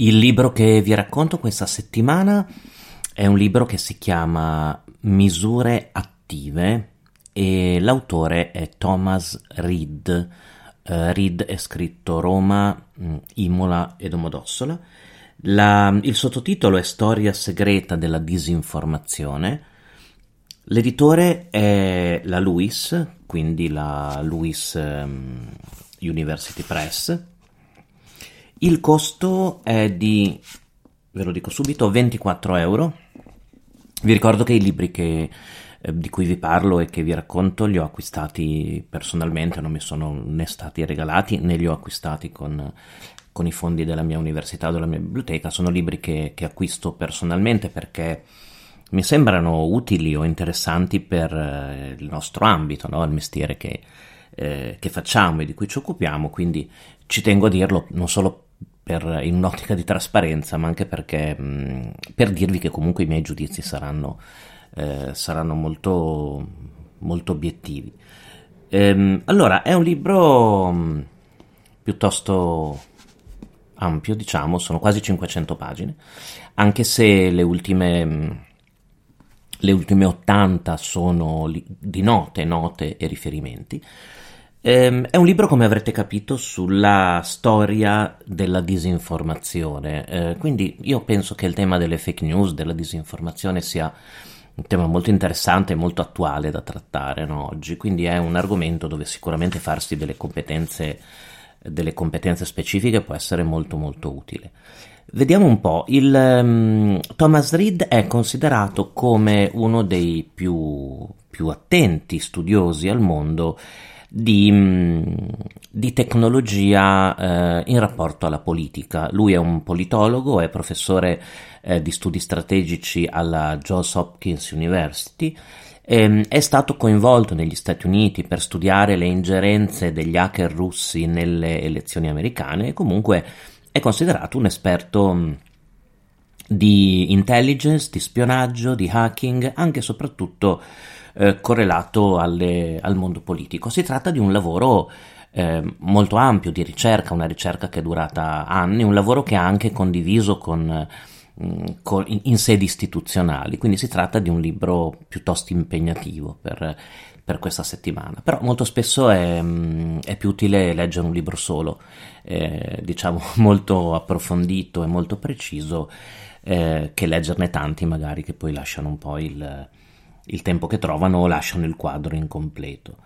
Il libro che vi racconto questa settimana è un libro che si chiama Misure attive e l'autore è Thomas Reed. Uh, Reed è scritto Roma, Imola e Domodossola. La, il sottotitolo è Storia segreta della disinformazione. L'editore è la Lewis, quindi la Lewis um, University Press il costo è di, ve lo dico subito, 24 euro. Vi ricordo che i libri che, eh, di cui vi parlo e che vi racconto li ho acquistati personalmente, non mi sono né stati regalati né li ho acquistati con, con i fondi della mia università o della mia biblioteca. Sono libri che, che acquisto personalmente perché mi sembrano utili o interessanti per eh, il nostro ambito, no? il mestiere che, eh, che facciamo e di cui ci occupiamo, quindi ci tengo a dirlo non solo per, in un'ottica di trasparenza, ma anche perché mh, per dirvi che comunque i miei giudizi saranno, eh, saranno molto, molto obiettivi. Ehm, allora, è un libro mh, piuttosto ampio, diciamo, sono quasi 500 pagine, anche se le ultime, mh, le ultime 80 sono di note, note e riferimenti. Ehm, è un libro, come avrete capito, sulla storia della disinformazione. Eh, quindi io penso che il tema delle fake news, della disinformazione sia un tema molto interessante e molto attuale da trattare no, oggi. Quindi è un argomento dove sicuramente farsi delle competenze, delle competenze specifiche può essere molto molto utile. Vediamo un po', il, um, Thomas Reed è considerato come uno dei più, più attenti studiosi al mondo di, mm, di tecnologia eh, in rapporto alla politica. Lui è un politologo, è professore eh, di studi strategici alla Johns Hopkins University. Ehm, è stato coinvolto negli Stati Uniti per studiare le ingerenze degli hacker russi nelle elezioni americane e comunque è considerato un esperto mm, di intelligence, di spionaggio, di hacking, anche e soprattutto eh, correlato alle, al mondo politico. Si tratta di un lavoro eh, molto ampio di ricerca, una ricerca che è durata anni, un lavoro che ha anche condiviso con, con, in, in, sedi istituzionali, quindi si tratta di un libro piuttosto impegnativo per, per questa settimana, però molto spesso è, mm, è, più utile leggere un libro solo, eh, diciamo molto approfondito e molto preciso, eh, che leggerne tanti magari che poi lasciano un po' il, il tempo che trovano lasciano il quadro incompleto.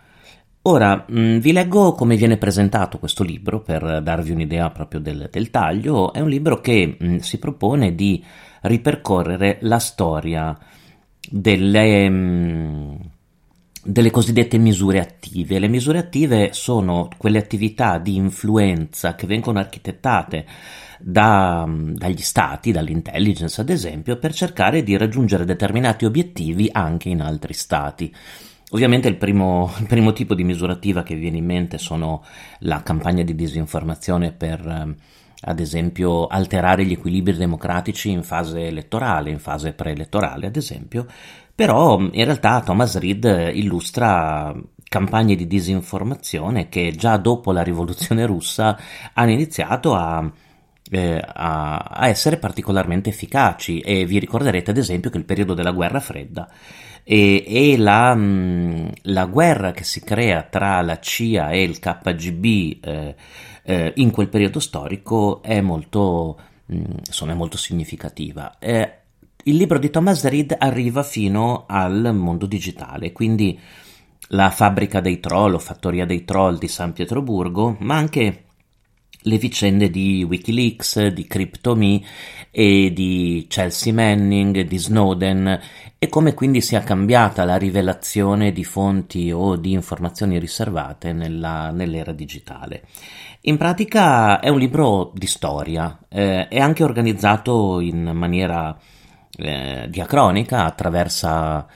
Ora mm, vi leggo come viene presentato questo libro per darvi un'idea proprio del, del taglio. È un libro che mh, mm, si propone di ripercorrere la storia delle, mh, mm, delle cosiddette misure attive. Le misure attive sono quelle attività di influenza che vengono architettate da, dagli stati, dall'intelligence ad esempio, per cercare di raggiungere determinati obiettivi anche in altri stati. Ovviamente il primo, il primo tipo di misurativa che viene in mente sono la campagna di disinformazione per ehm, ad esempio alterare gli equilibri democratici in fase elettorale, in fase preelettorale ad esempio, però in realtà Thomas Reed illustra campagne di disinformazione che già dopo la rivoluzione russa hanno iniziato a eh, a, a, essere particolarmente efficaci. E vi ricorderete ad esempio che il periodo della guerra fredda e, e la, mh, mm, la, guerra che si crea tra la CIA e il KGB eh, eh, in quel periodo storico è molto, mh, mm, insomma, è molto significativa. Eh, il libro di Thomas Reed arriva fino al mondo digitale, quindi la fabbrica dei troll o fattoria dei troll di San Pietroburgo, ma anche le vicende di Wikileaks, di CryptoMe e di Chelsea Manning, di Snowden e come quindi sia cambiata la rivelazione di fonti o di informazioni riservate nella, nell'era digitale. In pratica è un libro di storia, eh, è anche organizzato in maniera eh, diacronica, attraversa,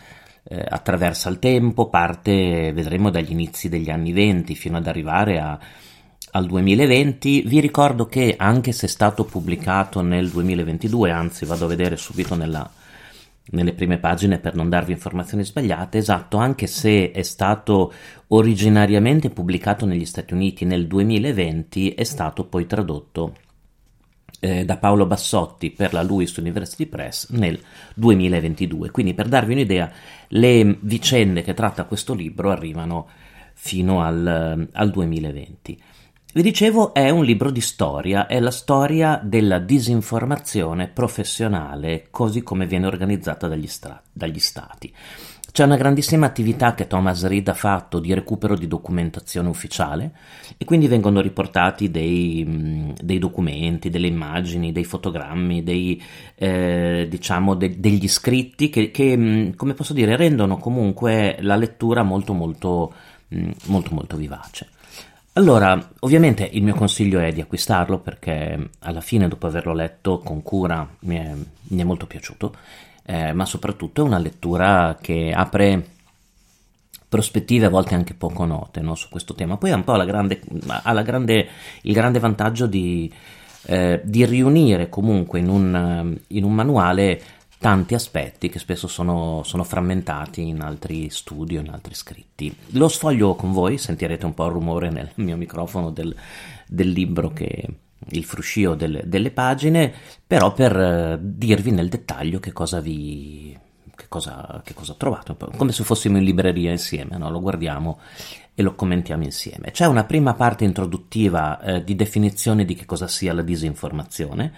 eh, attraversa il tempo, parte, vedremo, dagli inizi degli anni venti fino ad arrivare a al 2020. Vi ricordo che anche se è stato pubblicato nel 2022, anzi vado a vedere subito nella, nelle prime pagine per non darvi informazioni sbagliate, esatto, anche se è stato originariamente pubblicato negli Stati Uniti nel 2020, è stato poi tradotto eh, da Paolo Bassotti per la Lewis University Press nel 2022. Quindi per darvi un'idea, le vicende che tratta questo libro arrivano fino al, al 2020. Vi dicevo, è un libro di storia, è la storia della disinformazione professionale così come viene organizzata dagli, stra- dagli stati. C'è una grandissima attività che Thomas Reed ha fatto di recupero di documentazione ufficiale e quindi vengono riportati dei, dei documenti, delle immagini, dei fotogrammi, dei, eh, diciamo de, degli scritti che, che, come posso dire, rendono comunque la lettura molto molto molto molto vivace. Allora, ovviamente il mio consiglio è di acquistarlo perché alla fine, dopo averlo letto con cura, mi è, mi è molto piaciuto, eh, ma soprattutto è una lettura che apre prospettive a volte anche poco note no, su questo tema. Poi ha un po' la grande, ha la grande, il grande vantaggio di, eh, di riunire comunque in un, in un manuale tanti aspetti che spesso sono, sono, frammentati in altri studi o in altri scritti. Lo sfoglio con voi, sentirete un po' il rumore nel mio microfono del, del libro che il fruscio del, delle pagine, però per eh, dirvi nel dettaglio che cosa vi che cosa, che cosa ho trovato, come se fossimo in libreria insieme, no? lo guardiamo e lo commentiamo insieme. C'è una prima parte introduttiva eh, di definizione di che cosa sia la disinformazione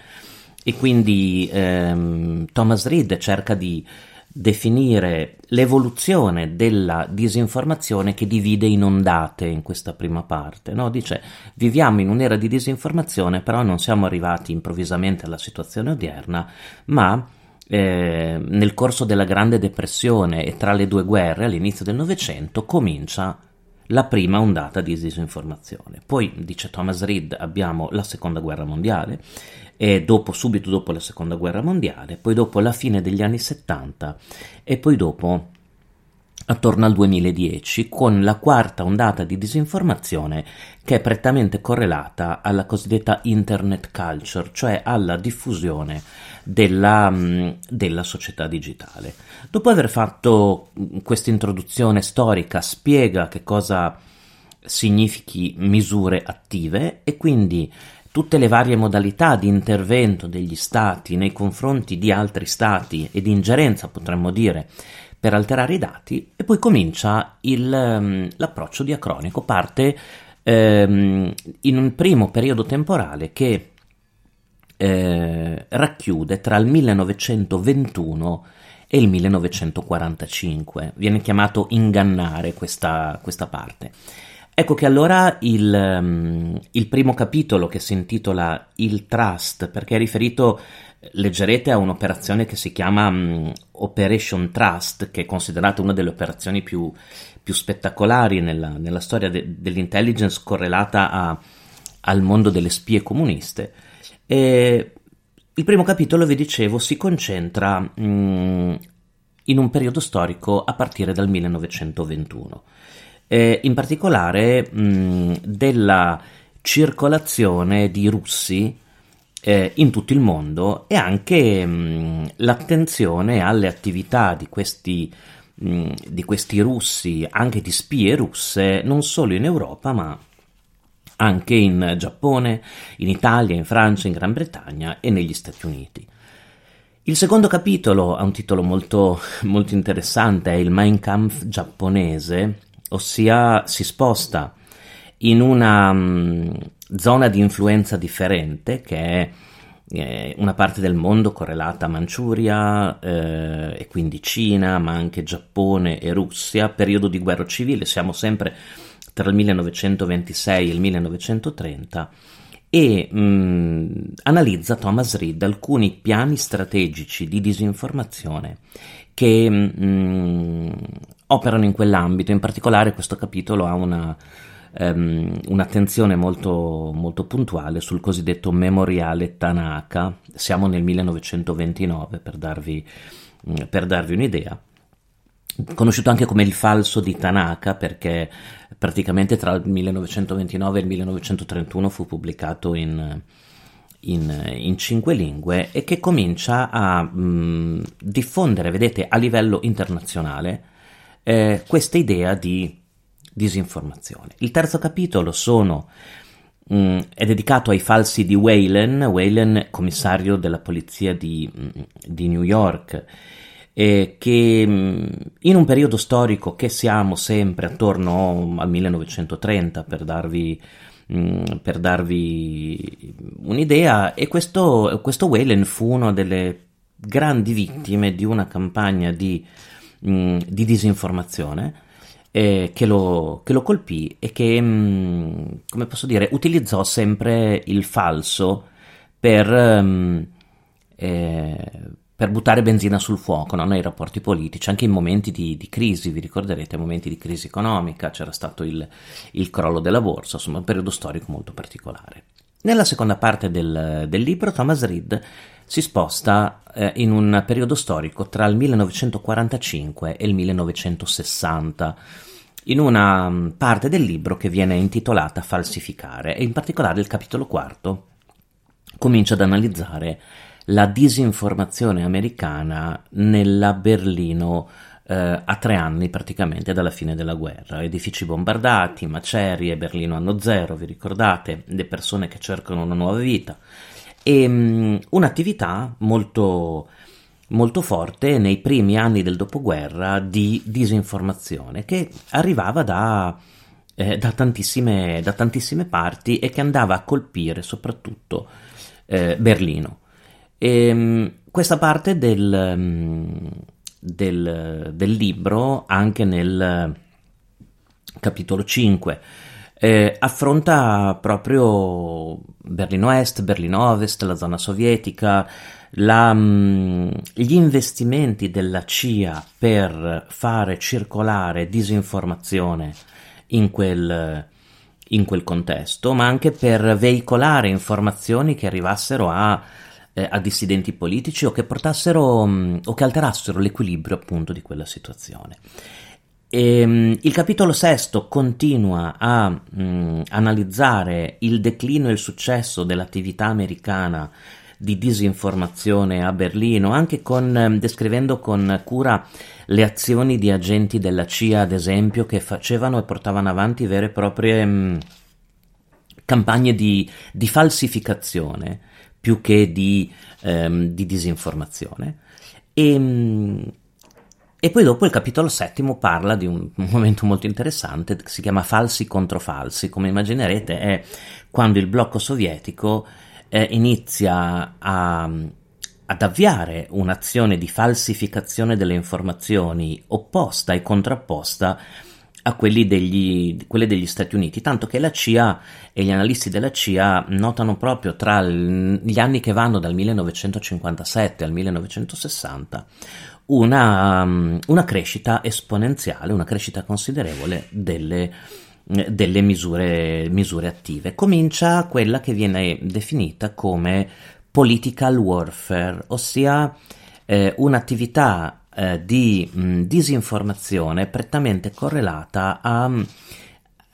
e quindi ehm, Thomas Reed cerca di definire l'evoluzione della disinformazione che divide in ondate in questa prima parte. No? Dice viviamo in un'era di disinformazione, però non siamo arrivati improvvisamente alla situazione odierna, ma eh, nel corso della Grande Depressione e tra le due guerre all'inizio del Novecento comincia la prima ondata di disinformazione. Poi, dice Thomas Reed, abbiamo la Seconda Guerra Mondiale e dopo, subito dopo la seconda guerra mondiale, poi dopo la fine degli anni 70 e poi dopo attorno al 2010 con la quarta ondata di disinformazione che è prettamente correlata alla cosiddetta internet culture, cioè alla diffusione della, mm, della società digitale. Dopo aver fatto questa introduzione storica spiega che cosa significhi misure attive e quindi tutte le varie modalità di intervento degli stati nei confronti di altri stati e di ingerenza, potremmo dire, per alterare i dati, e poi comincia il, um, l'approccio diacronico, parte um, in un primo periodo temporale che eh, racchiude tra il 1921 e il 1945. Viene chiamato ingannare questa, questa parte. Ecco che allora il, um, il, primo capitolo che si intitola Il Trust, perché è riferito, leggerete, a un'operazione che si chiama um, Operation Trust, che è considerata una delle operazioni più, più spettacolari nella, nella storia de, dell'intelligence correlata a, al mondo delle spie comuniste. E il primo capitolo, vi dicevo, si concentra um, in un periodo storico a partire dal 1921 eh, in particolare mh, della circolazione di russi eh, in tutto il mondo e anche mh, l'attenzione alle attività di questi, mh, di questi russi, anche di spie russe, non solo in Europa ma anche in Giappone, in Italia, in Francia, in Gran Bretagna e negli Stati Uniti. Il secondo capitolo ha un titolo molto, molto interessante, è il Mein Kampf giapponese, ossia si sposta in una um, zona di influenza differente che è eh, una parte del mondo correlata a Manciuria eh, e quindi Cina, ma anche Giappone e Russia, periodo di guerra civile, siamo sempre tra il 1926 e il 1930 e mh, mm, analizza Thomas Reed alcuni piani strategici di disinformazione che mh, mm, operano in quell'ambito. In particolare questo capitolo ha una, um, un'attenzione molto, molto puntuale sul cosiddetto memoriale Tanaka. Siamo nel 1929 per darvi, mm, per darvi un'idea conosciuto anche come il falso di Tanaka perché praticamente tra il 1929 e il 1931 fu pubblicato in, in, in, cinque lingue e che comincia a mh, mm, diffondere, vedete, a livello internazionale eh, questa idea di disinformazione. Il terzo capitolo sono, mh, mm, è dedicato ai falsi di Whalen, Whalen commissario della polizia di, mm, di New York, eh, che mh, in un periodo storico che siamo sempre attorno al 1930 per darvi per darvi un'idea, e questo, questo Whalen fu una delle grandi vittime di una campagna di, di disinformazione eh, che, lo, che, lo, colpì e che, mh, come posso dire, utilizzò sempre il falso per, mh, eh, per buttare benzina sul fuoco no? nei rapporti politici, anche in momenti di, di, crisi, vi ricorderete, momenti di crisi economica, c'era stato il, il crollo della borsa, insomma un periodo storico molto particolare. Nella seconda parte del, del libro Thomas Reed si sposta eh, in un periodo storico tra il 1945 e il 1960 in una mm, parte del libro che viene intitolata Falsificare e in particolare il capitolo quarto comincia ad analizzare la disinformazione americana nella Berlino eh, a tre anni praticamente dalla fine della guerra. Edifici bombardati, macerie, Berlino anno zero, vi ricordate? Le persone che cercano una nuova vita e um, un'attività molto, molto forte nei primi anni del dopoguerra di disinformazione che arrivava da, eh, da, tantissime, da tantissime, parti e che andava a colpire soprattutto eh, Berlino. E, um, questa parte del, um, del, del libro, anche nel capitolo 5, eh, affronta proprio Berlino Est, Berlino Ovest, la zona sovietica, la, mh, mm, gli investimenti della CIA per fare circolare disinformazione in quel, in quel contesto, ma anche per veicolare informazioni che arrivassero a, eh, a dissidenti politici o che portassero mh, mm, o che alterassero l'equilibrio appunto di quella situazione. E, um, il capitolo sesto continua a um, analizzare il declino e il successo dell'attività americana di disinformazione a Berlino, anche con, um, descrivendo con cura le azioni di agenti della CIA, ad esempio, che facevano e portavano avanti vere e proprie campagne di, di, falsificazione più che di, di disinformazione. E, e poi dopo il capitolo settimo parla di un, momento molto interessante si chiama falsi contro falsi. Come immaginerete è quando il blocco sovietico eh, inizia a, ad avviare un'azione di falsificazione delle informazioni opposta e contrapposta a degli, quelle degli Stati Uniti, tanto che la CIA e gli analisti della CIA notano proprio tra gli anni che vanno dal 1957 al 1960 una, um, una crescita esponenziale, una crescita considerevole delle, delle misure, misure attive. Comincia quella che viene definita come political warfare, ossia eh, un'attività eh, di mh, disinformazione prettamente correlata a,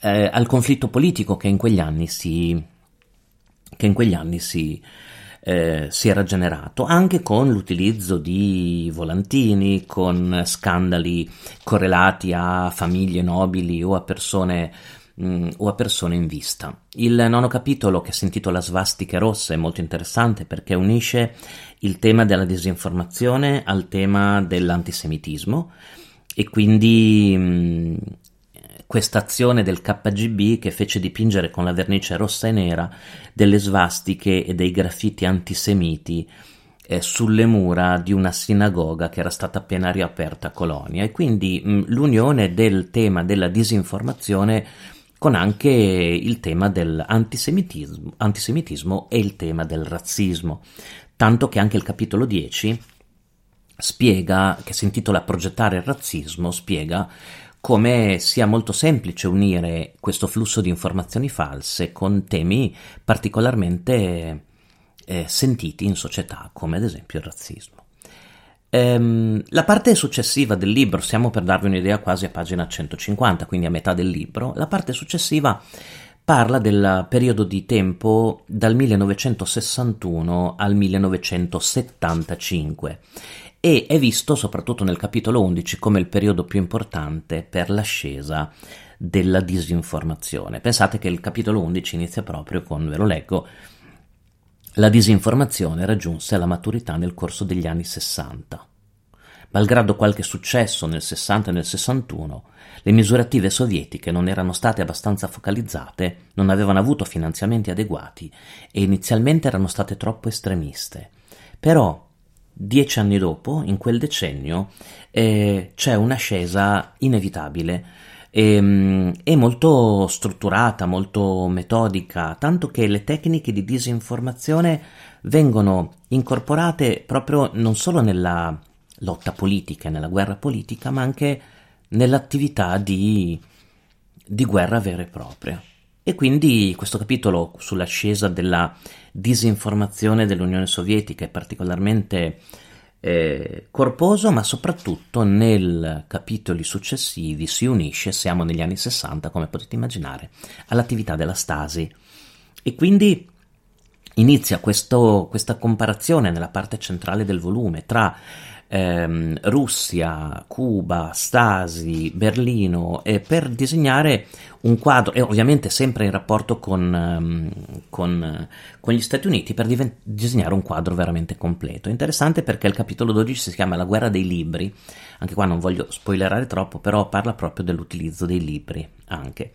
eh, al conflitto politico che in quegli anni si, che in quegli anni si, eh, si era generato, anche con l'utilizzo di volantini, con scandali correlati a famiglie nobili o a persone mm, o a persone in vista. Il nono capitolo, che si intitola Svastiche rosse, è molto interessante perché unisce il tema della disinformazione al tema dell'antisemitismo e quindi mh, mm, questa azione del KGB che fece dipingere con la vernice rossa e nera delle svastiche e dei graffiti antisemiti eh, sulle mura di una sinagoga che era stata appena riaperta a Colonia. E quindi mh, l'unione del tema della disinformazione con anche il tema dell'antisemitismo antisemitismo e il tema del razzismo, tanto che anche il capitolo 10 spiega, che si intitola Progettare il razzismo, spiega come sia molto semplice unire questo flusso di informazioni false con temi particolarmente eh, sentiti in società, come ad esempio il razzismo. Ehm, la parte successiva del libro, stiamo per darvi un'idea quasi a pagina 150, quindi a metà del libro, la parte successiva parla del periodo di tempo dal 1961 al 1975 e è visto soprattutto nel capitolo 11 come il periodo più importante per l'ascesa della disinformazione. Pensate che il capitolo 11 inizia proprio con, ve lo leggo, la disinformazione raggiunse la maturità nel corso degli anni 60. Malgrado qualche successo nel 60 e nel 61, le misure attive sovietiche non erano state abbastanza focalizzate, non avevano avuto finanziamenti adeguati e inizialmente erano state troppo estremiste. Però, dieci anni dopo, in quel decennio, eh, c'è un'ascesa inevitabile e, ehm, e molto strutturata, molto metodica, tanto che le tecniche di disinformazione vengono incorporate proprio non solo nella lotta politica nella guerra politica, ma anche nell'attività di, di guerra vera e propria. E quindi questo capitolo sull'ascesa della disinformazione dell'Unione Sovietica è particolarmente eh, corposo, ma soprattutto nei capitoli successivi si unisce, siamo negli anni 60, come potete immaginare, all'attività della Stasi. E quindi inizia questo, questa comparazione nella parte centrale del volume tra ehm, Russia, Cuba, Stasi, Berlino, eh, per disegnare un quadro, e ovviamente sempre in rapporto con, ehm, con, con gli Stati Uniti, per diven- disegnare un quadro veramente completo. Interessante perché il capitolo 12 si chiama La guerra dei libri, anche qua non voglio spoilerare troppo, però parla proprio dell'utilizzo dei libri anche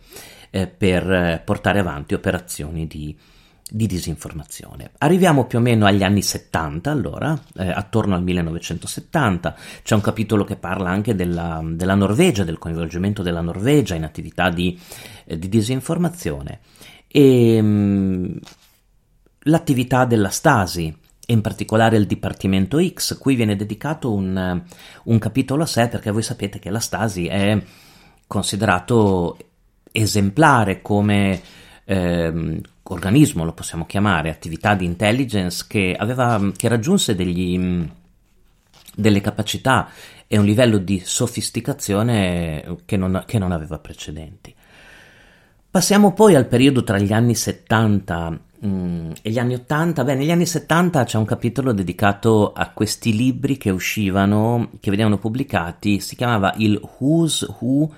eh, per portare avanti operazioni di di disinformazione. Arriviamo più o meno agli anni 70, allora, eh, attorno al 1970, c'è un capitolo che parla anche della, della Norvegia, del coinvolgimento della Norvegia in attività di, eh, di disinformazione. E mh, mm, l'attività della Stasi, in particolare il Dipartimento X, qui viene dedicato un, un capitolo a sé perché voi sapete che la Stasi è considerato esemplare come eh, organismo, lo possiamo chiamare, attività di intelligence che, aveva, che raggiunse degli, delle capacità e un livello di sofisticazione che non, che non aveva precedenti. Passiamo poi al periodo tra gli anni 70 mm, e gli anni 80. Beh, negli anni 70 c'è un capitolo dedicato a questi libri che uscivano, che venivano pubblicati, si chiamava il Who's Who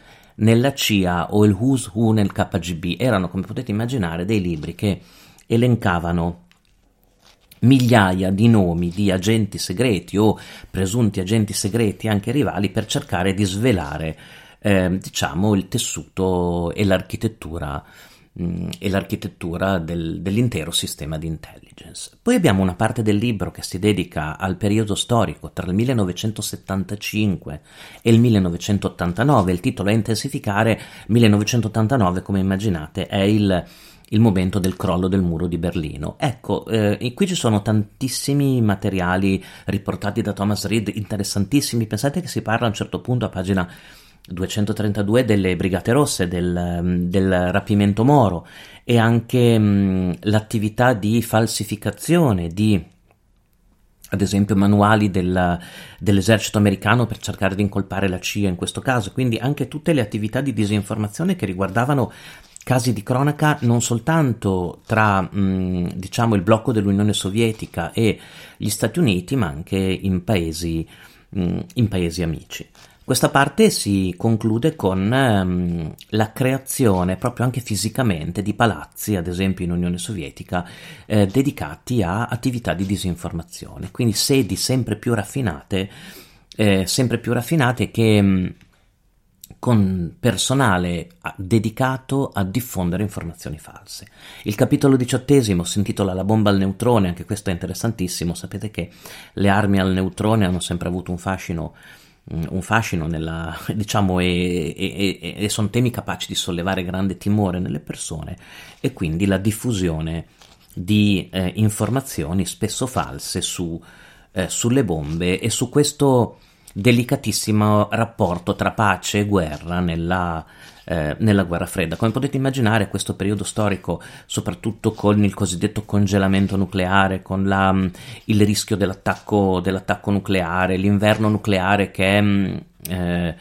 nella CIA o il Who's Who nel KGB. Erano, come potete immaginare, dei libri che elencavano migliaia di nomi di agenti segreti o presunti agenti segreti anche rivali per cercare di svelare eh, diciamo il tessuto e l'architettura Mm, e l'architettura del, dell'intero sistema di intelligence. Poi abbiamo una parte del libro che si dedica al periodo storico tra il 1975 e il 1989, il titolo è Intensificare 1989, come immaginate, è il, il momento del crollo del muro di Berlino. Ecco, eh, qui ci sono tantissimi materiali riportati da Thomas Reed, interessantissimi, pensate che si parla a un certo punto a pagina 232 delle Brigate Rosse, del, mm, del rapimento Moro e anche mh, mm, l'attività di falsificazione di ad esempio manuali del, dell'esercito americano per cercare di incolpare la CIA in questo caso, quindi anche tutte le attività di disinformazione che riguardavano casi di cronaca non soltanto tra mh, mm, diciamo il blocco dell'Unione Sovietica e gli Stati Uniti, ma anche in paesi, mh, in paesi amici. Questa parte si conclude con ehm, la creazione, proprio anche fisicamente, di palazzi, ad esempio in Unione Sovietica, eh, dedicati a attività di disinformazione, quindi sedi sempre più raffinate, eh, sempre più raffinate che mm, con personale dedicato a diffondere informazioni false. Il capitolo diciottesimo si intitola La bomba al neutrone, anche questo è interessantissimo, sapete che le armi al neutrone hanno sempre avuto un fascino un fascino nella, diciamo, e, e, e, sono temi capaci di sollevare grande timore nelle persone e quindi la diffusione di eh, informazioni spesso false su, eh, sulle bombe e su questo delicatissimo rapporto tra pace e guerra nella, eh, nella guerra fredda. Come potete immaginare, questo periodo storico, soprattutto con il cosiddetto congelamento nucleare, con la, mm, il rischio dell'attacco, dell'attacco, nucleare, l'inverno nucleare che è. Mm, eh,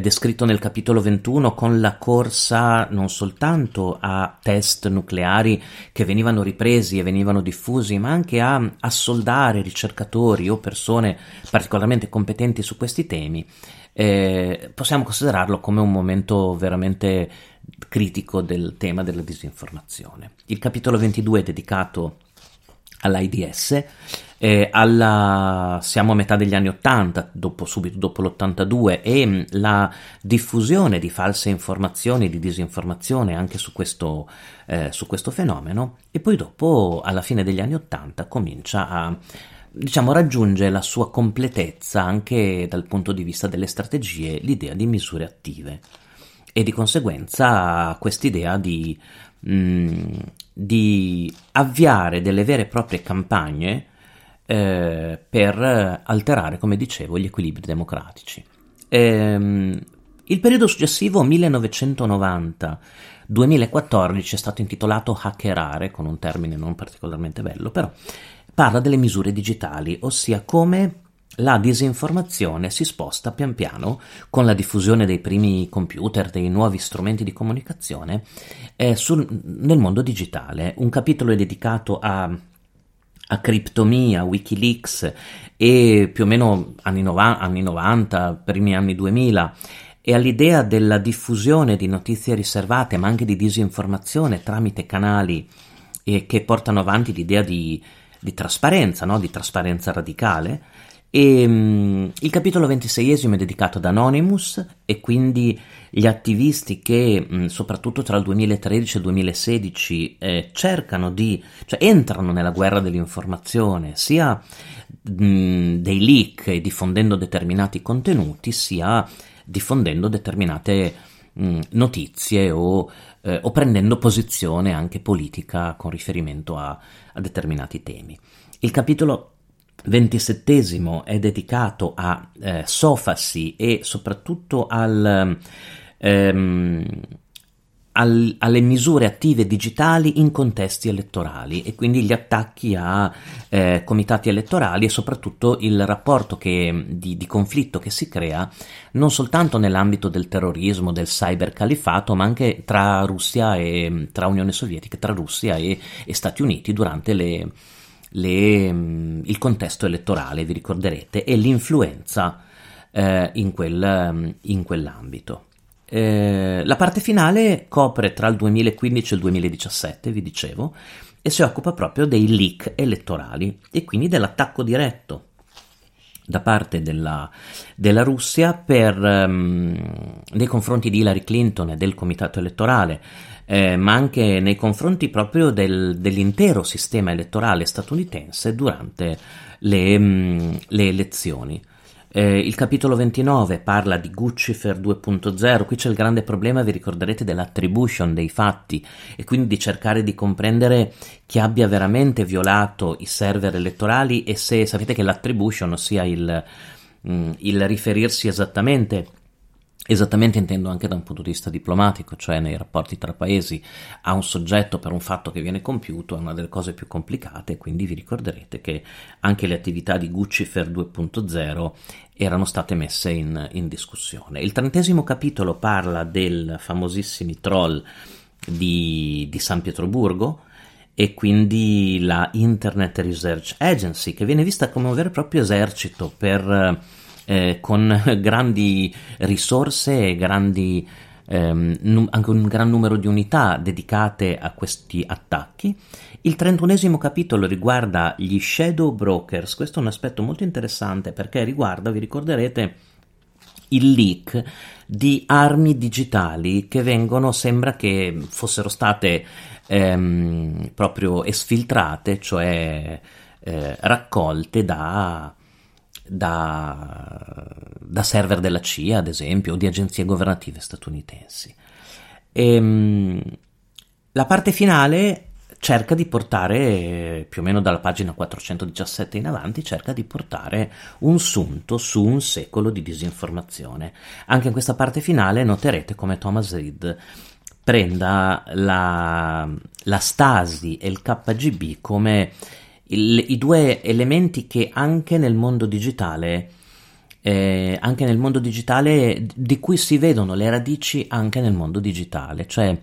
descritto nel capitolo 21 con la corsa non soltanto a test nucleari che venivano ripresi e venivano diffusi, ma anche a assoldare ricercatori o persone particolarmente competenti su questi temi, eh, possiamo considerarlo come un momento veramente critico del tema della disinformazione. Il capitolo 22 è dedicato all'AIDS. Eh, alla, siamo a metà degli anni 80, dopo, subito dopo l'82, e mm, la diffusione di false informazioni, di disinformazione anche su questo, eh, su questo fenomeno, e poi dopo, alla fine degli anni 80, comincia a diciamo, raggiunge la sua completezza anche dal punto di vista delle strategie l'idea di misure attive e di conseguenza quest'idea di mh, mm, di avviare delle vere e proprie campagne eh, per alterare, come dicevo, gli equilibri democratici. Ehm, il periodo successivo, 1990-2014, è stato intitolato Hackerare, con un termine non particolarmente bello, però parla delle misure digitali, ossia come la disinformazione si sposta pian piano con la diffusione dei primi computer, dei nuovi strumenti di comunicazione eh, sul, nel mondo digitale. Un capitolo è dedicato a, a criptomia, Wikileaks e più o meno anni 90, anni 90, primi anni 2000 e all'idea della diffusione di notizie riservate ma anche di disinformazione tramite canali eh, che portano avanti l'idea di, di trasparenza, no? di trasparenza radicale e, um, il capitolo ventiseiesimo è dedicato ad Anonymous e quindi gli attivisti che mh, soprattutto tra il 2013 e il 2016 eh, cercano di, cioè entrano nella guerra dell'informazione sia mh, dei leak diffondendo determinati contenuti sia diffondendo determinate mh, notizie o, eh, o, prendendo posizione anche politica con riferimento a, a determinati temi. Il capitolo ventisettesimo è dedicato a eh, Sofassi e soprattutto al, ehm, al, alle misure attive digitali in contesti elettorali e quindi gli attacchi a eh, comitati elettorali e soprattutto il rapporto che, di, di, conflitto che si crea non soltanto nell'ambito del terrorismo, del cybercalifato, ma anche tra Russia e tra Unione Sovietica, tra Russia e, e Stati Uniti durante le le, mm, il contesto elettorale, vi ricorderete, e l'influenza eh, in, quel, mm, in, quell'ambito. Eh, la parte finale copre tra il 2015 e il 2017, vi dicevo, e si occupa proprio dei leak elettorali e quindi dell'attacco diretto da parte della, della Russia per, um, nei confronti di Hillary Clinton e del comitato elettorale eh, ma anche nei confronti proprio del, dell'intero sistema elettorale statunitense durante le, mm, le elezioni. Eh, il capitolo 29 parla di Guccifer 2.0, qui c'è il grande problema, vi ricorderete, dell'attribution dei fatti e quindi di cercare di comprendere chi abbia veramente violato i server elettorali e se sapete che l'attribution, ossia il, mh, mm, il riferirsi esattamente Esattamente intendo anche da un punto di vista diplomatico, cioè nei rapporti tra paesi a un soggetto per un fatto che viene compiuto è una delle cose più complicate, quindi vi ricorderete che anche le attività di Guccifer 2.0 erano state messe in, in discussione. Il trentesimo capitolo parla del famosissimi troll di, di San Pietroburgo, e quindi la Internet Research Agency, che viene vista come un vero e proprio esercito per eh, con grandi risorse e grandi, ehm, num- anche un gran numero di unità dedicate a questi attacchi. Il trentunesimo capitolo riguarda gli shadow brokers, questo è un aspetto molto interessante perché riguarda, vi ricorderete, il leak di armi digitali che vengono, sembra che fossero state ehm, proprio esfiltrate, cioè eh, raccolte da da, da server della CIA, ad esempio, o di agenzie governative statunitensi. E, ehm, la parte finale cerca di portare, più o meno dalla pagina 417 in avanti, cerca di portare un sunto su un secolo di disinformazione. Anche in questa parte finale noterete come Thomas Reed prenda la, la Stasi e il KGB come il, i due elementi che anche nel mondo digitale eh, anche nel mondo digitale di cui si vedono le radici anche nel mondo digitale. Cioè,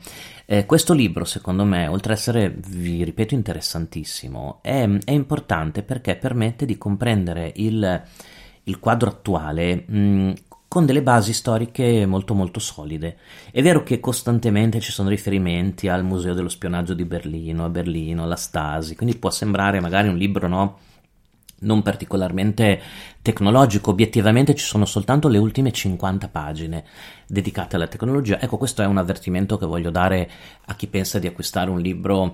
eh, questo libro, secondo me, oltre ad essere, vi ripeto, interessantissimo, è, è importante perché permette di comprendere il, il quadro attuale mh, con delle basi storiche molto molto solide. È vero che costantemente ci sono riferimenti al Museo dello spionaggio di Berlino, a Berlino, alla Stasi, quindi può sembrare magari un libro no, non particolarmente tecnologico, obiettivamente ci sono soltanto le ultime 50 pagine dedicate alla tecnologia. Ecco, questo è un avvertimento che voglio dare a chi pensa di acquistare un libro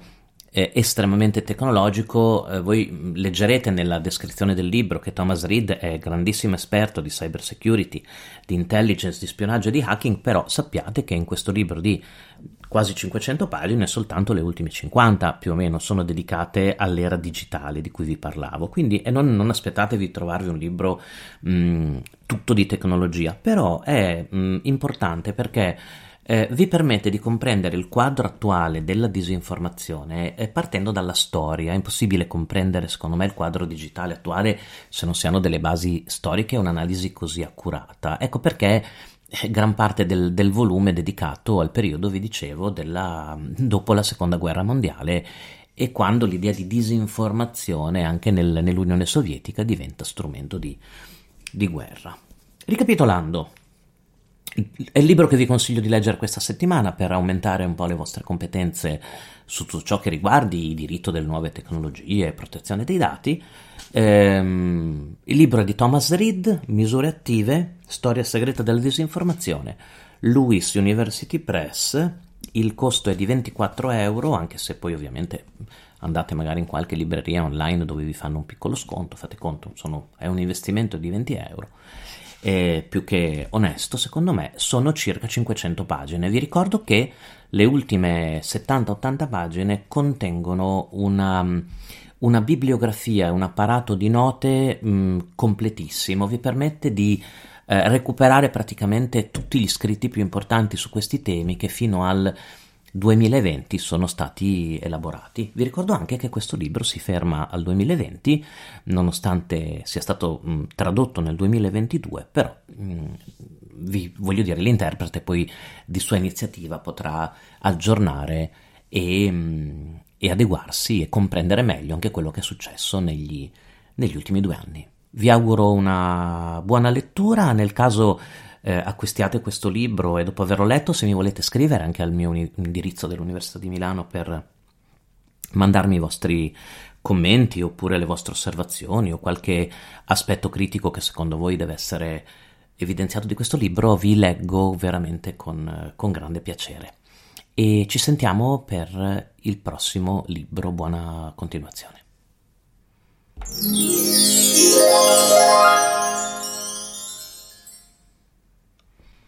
eh, estremamente tecnologico. Eh, voi leggerete nella descrizione del libro che Thomas Reed è grandissimo esperto di cyber security, di intelligence, di spionaggio e di hacking, però sappiate che in questo libro di quasi 500 pagine, soltanto le ultime 50 più o meno sono dedicate all'era digitale di cui vi parlavo. Quindi non, non aspettatevi di trovarvi un libro mh, tutto di tecnologia, però è mh, importante perché eh, vi permette di comprendere il quadro attuale della disinformazione eh, partendo dalla storia. È impossibile comprendere, secondo me, il quadro digitale attuale se non si hanno delle basi storiche e un'analisi così accurata. Ecco perché eh, gran parte del, del, volume dedicato al periodo, vi dicevo, della, dopo la seconda guerra mondiale e quando l'idea di disinformazione anche nel, nell'Unione Sovietica diventa strumento di, di guerra. Ricapitolando, è il libro che vi consiglio di leggere questa settimana per aumentare un po' le vostre competenze su tutto ciò che riguardi il diritto delle nuove tecnologie e protezione dei dati. Ehm, il libro è di Thomas Reed, Misure attive, storia segreta della disinformazione, Lewis University Press. Il costo è di 24 euro, anche se poi ovviamente andate magari in qualche libreria online dove vi fanno un piccolo sconto, fate conto, sono, è un investimento di 20 euro eh, più che onesto, secondo me, sono circa 500 pagine. Vi ricordo che le ultime 70-80 pagine contengono una, una bibliografia, un apparato di note mh, completissimo, vi permette di eh, recuperare praticamente tutti gli scritti più importanti su questi temi che fino al 2020 sono stati elaborati. Vi ricordo anche che questo libro si ferma al 2020, nonostante sia stato mh, tradotto nel 2022, però mh, vi voglio dire, l'interprete poi di sua iniziativa potrà aggiornare e, mh, e adeguarsi e comprendere meglio anche quello che è successo negli, negli ultimi due anni. Vi auguro una buona lettura, nel caso eh, acquistiate questo libro e dopo averlo letto, se mi volete scrivere anche al mio indirizzo dell'Università di Milano per mandarmi i vostri commenti oppure le vostre osservazioni o qualche aspetto critico che secondo voi deve essere evidenziato di questo libro, vi leggo veramente con, con grande piacere. E ci sentiamo per il prossimo libro. Buona continuazione.